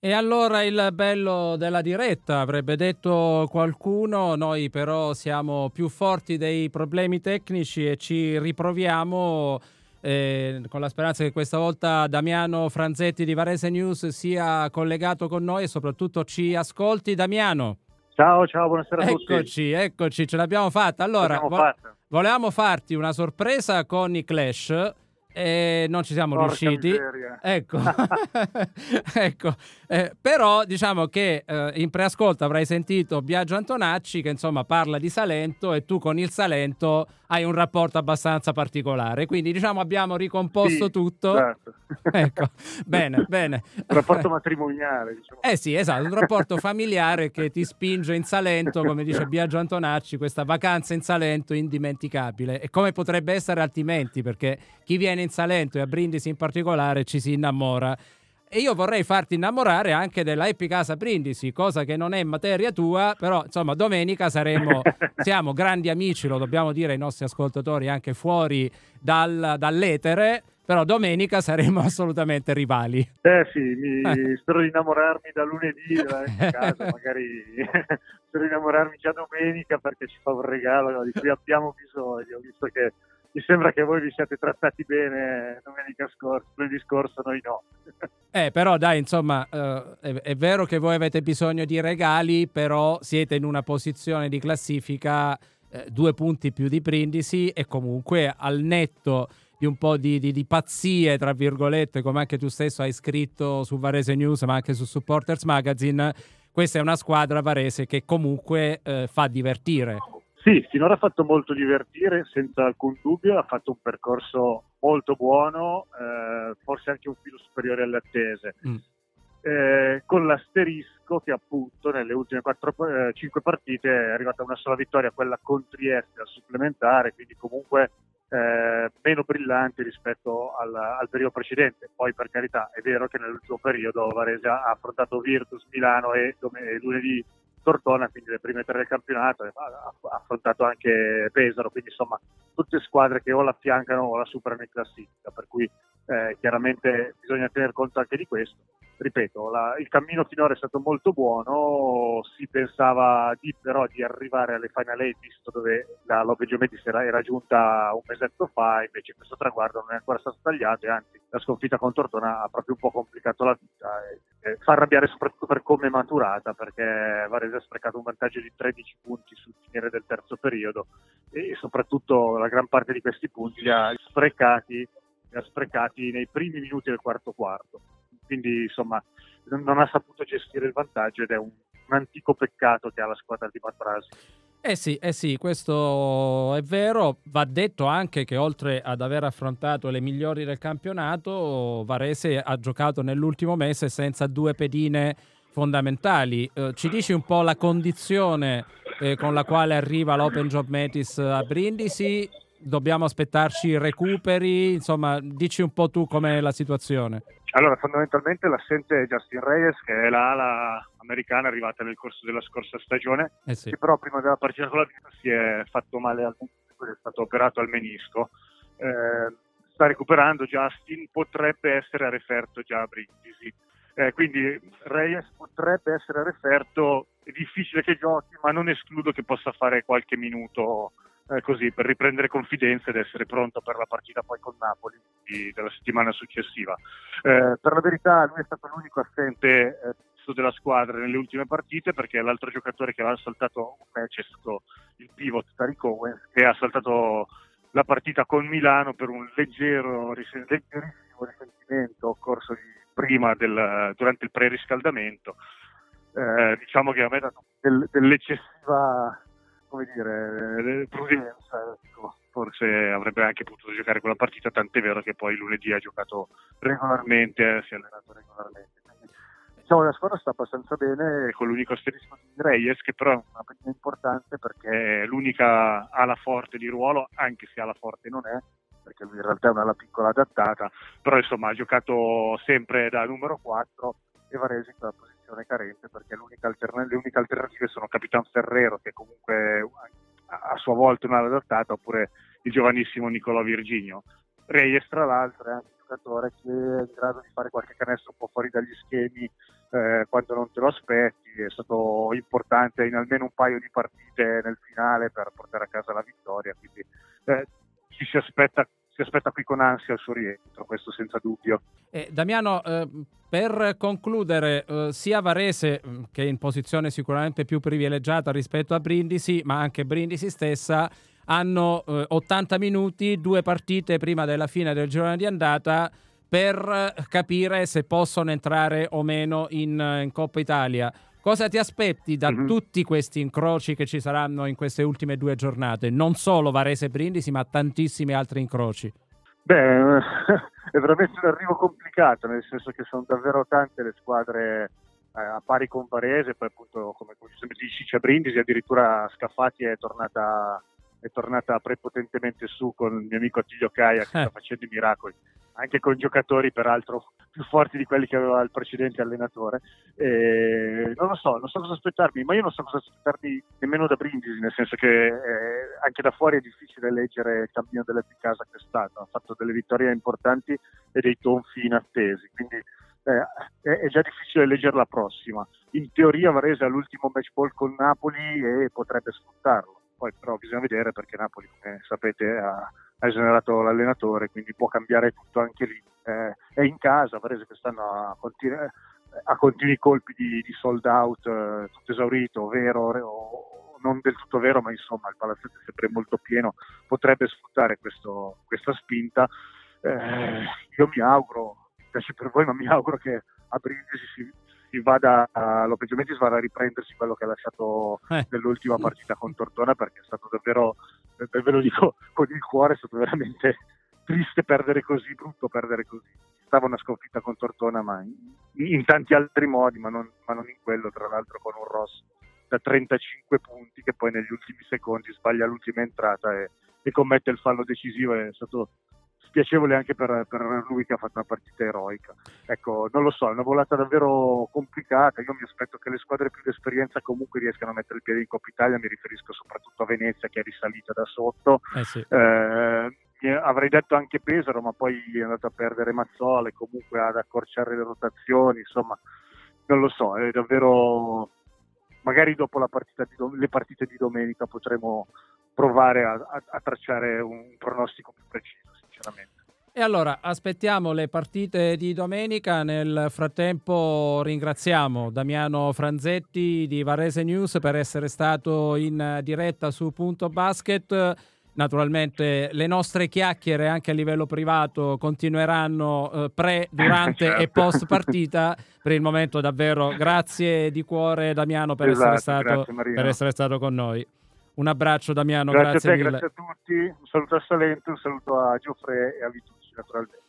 E allora il bello della diretta, avrebbe detto qualcuno, noi però siamo più forti dei problemi tecnici e ci riproviamo eh, con la speranza che questa volta Damiano Franzetti di Varese News sia collegato con noi e soprattutto ci ascolti. Damiano. Ciao, ciao, buonasera a tutti. Eccoci, eccoci, ce l'abbiamo fatta. Allora, vo- fatta. volevamo farti una sorpresa con i Clash e non ci siamo Porca riusciti. Miseria. Ecco, ecco. Eh, però diciamo che eh, in preascolto avrai sentito Biagio Antonacci che insomma parla di Salento e tu con il Salento hai un rapporto abbastanza particolare. Quindi diciamo abbiamo ricomposto sì, tutto. Esatto. ecco, bene, bene. Un rapporto matrimoniale, diciamo. Eh sì, esatto, un rapporto familiare che ti spinge in Salento, come dice Biagio Antonacci, questa vacanza in Salento indimenticabile. E come potrebbe essere altrimenti, perché chi viene in Salento e a Brindisi in particolare ci si innamora. E io vorrei farti innamorare anche della Happy Casa Brindisi, cosa che non è materia tua, però insomma domenica saremo, siamo grandi amici, lo dobbiamo dire ai nostri ascoltatori anche fuori dal, dall'etere, però domenica saremo assolutamente rivali. Eh sì, mi, spero di innamorarmi da lunedì della Happy Casa, magari spero di innamorarmi già domenica perché ci fa un regalo di cui abbiamo bisogno, visto che mi sembra che voi vi siate trattati bene domenica scorsa, lunedì scorso, noi no. Eh, però dai, insomma, eh, è, è, vero che voi avete bisogno di regali, però siete in una posizione di classifica eh, due punti più di Brindisi e comunque al netto di un po' di, di, di, pazzie, tra virgolette, come anche tu stesso hai scritto su Varese News, ma anche su Supporters Magazine, questa è una squadra varese che comunque eh, fa divertire. Sì, finora ha fatto molto divertire, senza alcun dubbio, ha fatto un percorso molto buono, eh, forse anche un filo superiore alle attese, mm. eh, con l'asterisco che appunto nelle ultime 4, eh, 5 partite è arrivata una sola vittoria, quella con Trieste al supplementare, quindi comunque eh, meno brillanti rispetto al, al, periodo precedente. Poi per carità è vero che nell'ultimo periodo Varese ha affrontato Virtus, Milano e, e lunedì Tortona, quindi le prime tre del campionato, ha affrontato anche Pesaro, quindi insomma tutte squadre che o la affiancano o la superano in classifica, per cui eh, chiaramente bisogna tener conto anche di questo. Ripeto, la, il cammino finora è stato molto buono, si pensava di, però di arrivare alle Final Eight, visto dove la Love Geometis era, era giunta un mesetto fa, invece questo traguardo non è ancora stato tagliato e anzi la sconfitta con Tortona ha proprio un po' complicato la vita e, e fa arrabbiare soprattutto per come è maturata, perché Varese ha sprecato un vantaggio di 13 punti sul finire del terzo periodo e soprattutto la gran parte di questi punti li ha sprecati, li ha sprecati nei primi minuti del quarto quarto. Quindi insomma non ha saputo gestire il vantaggio ed è un, un antico peccato che ha la squadra di Matrasi. Eh sì, eh sì, questo è vero. Va detto anche che oltre ad aver affrontato le migliori del campionato, Varese ha giocato nell'ultimo mese senza due pedine fondamentali. Eh, ci dici un po' la condizione eh, con la quale arriva l'Open Job Metis a Brindisi? Dobbiamo aspettarci recuperi? Insomma, dici un po' tu com'è la situazione. Allora, fondamentalmente l'assente è Justin Reyes, che è l'ala americana arrivata nel corso della scorsa stagione, eh sì. che però prima della partita con la Vita si è fatto male al menisco, è stato operato al menisco. Eh, sta recuperando Justin, potrebbe essere a referto già a Brindisi. Eh, quindi Reyes potrebbe essere a referto, è difficile che giochi, ma non escludo che possa fare qualche minuto eh, così per riprendere confidenza ed essere pronto per la partita poi con Napoli di, della settimana successiva. Eh, per la verità lui è stato l'unico assente eh, della squadra nelle ultime partite perché l'altro giocatore che aveva saltato un match è stato il pivot Tariq Owens che ha saltato la partita con Milano per un leggero, leggerissimo risentimento occorso prima del, durante il preriscaldamento. Eh, diciamo che a me dato del, dell'eccessiva come dire, prudenza. Ecco. Forse avrebbe anche potuto giocare quella partita, tant'è vero che poi lunedì ha giocato regolarmente, si è allenato regolarmente. Quindi, diciamo, la squadra sta abbastanza bene con l'unico asterisco di Reyes, che però è una partita importante perché è l'unica ala forte di ruolo, anche se ala forte non è, perché lui in realtà è una piccola adattata, però insomma ha giocato sempre da numero 4 e Varese in quella posizione carente perché alternativa, le uniche alternative sono Capitan Ferrero che comunque a sua volta è un'ala adattata oppure il giovanissimo Nicolò Virginio. Reyes tra l'altro è anche un giocatore che è in grado di fare qualche canestro un po' fuori dagli schemi eh, quando non te lo aspetti, è stato importante in almeno un paio di partite nel finale per portare a casa la vittoria, quindi eh, ci si aspetta si aspetta qui con ansia il suo rientro, questo senza dubbio. Eh, Damiano, eh, per concludere, eh, sia Varese, mm, che è in posizione sicuramente più privilegiata rispetto a Brindisi, ma anche Brindisi stessa, hanno 80 eh, minuti, due partite prima della fine del girone di andata per capire se possono entrare o meno in, in Coppa Italia. Cosa ti aspetti da mm-hmm. tutti questi incroci che ci saranno in queste ultime due giornate? Non solo Varese e Brindisi, ma tantissimi altri incroci. Beh, è veramente un arrivo complicato, nel senso che sono davvero tante le squadre eh, a pari con Varese, poi appunto come dici c'è Brindisi, addirittura Scaffati è tornata, è tornata prepotentemente su con il mio amico Attilio Caia che eh. sta facendo i miracoli anche con giocatori peraltro più forti di quelli che aveva il precedente allenatore. E non lo so, non so cosa aspettarmi, ma io non so cosa aspettarmi nemmeno da Brindisi, nel senso che eh, anche da fuori è difficile leggere il cammino della di casa quest'anno. Ha fatto delle vittorie importanti e dei tonfi inattesi, quindi eh, è già difficile leggere la prossima. In teoria Varese ha l'ultimo match ball con Napoli e potrebbe sfruttarlo. Poi però bisogna vedere perché Napoli, come sapete, ha ha esonerato l'allenatore, quindi può cambiare tutto anche lì. Eh, è in casa, Varese quest'anno ha, continu- ha continui colpi di, di sold out, eh, tutto esaurito, vero o non del tutto vero, ma insomma il palazzetto è sempre molto pieno, potrebbe sfruttare questo, questa spinta. Eh, io mi auguro, mi piace per voi, ma mi auguro che a Brindisi si, si vada, a, l'Opeggiamenti si vada a riprendersi quello che ha lasciato eh. nell'ultima partita con Tortona perché è stato davvero, ve lo dico con il cuore, è stato veramente triste perdere così, brutto perdere così. Stava una sconfitta con Tortona ma in, in tanti altri modi, ma non, ma non, in quello, tra l'altro con un Ross da 35 punti che poi negli ultimi secondi sbaglia l'ultima entrata e, e commette il fallo decisivo, è stato spiacevole anche per, per, lui che ha fatto una partita eroica. Ecco, non lo so, è una volata davvero complicata. Io mi aspetto che le squadre più d'esperienza comunque riescano a mettere il piede in Coppa Italia. Mi riferisco soprattutto a Venezia che è risalita da sotto. Eh sì. eh, avrei detto anche Pesaro, ma poi è andato a perdere Mazzole, comunque ad accorciare le rotazioni. Insomma, non lo so, è davvero. Magari dopo partita di, le partite di domenica potremo provare a, a, a tracciare un pronostico più preciso sinceramente. E allora aspettiamo le partite di domenica. Nel frattempo ringraziamo Damiano Franzetti di Varese News per essere stato in diretta su Punto Basket. Naturalmente le nostre chiacchiere anche a livello privato continueranno eh, pre, durante certo. e post partita. Per il momento davvero grazie di cuore Damiano per, esatto, essere, stato, per essere stato con noi. Un abbraccio Damiano, grazie, grazie a te, mille. Grazie a tutti, un saluto a Salento, un saluto a Giuffre e a Vitucci naturalmente.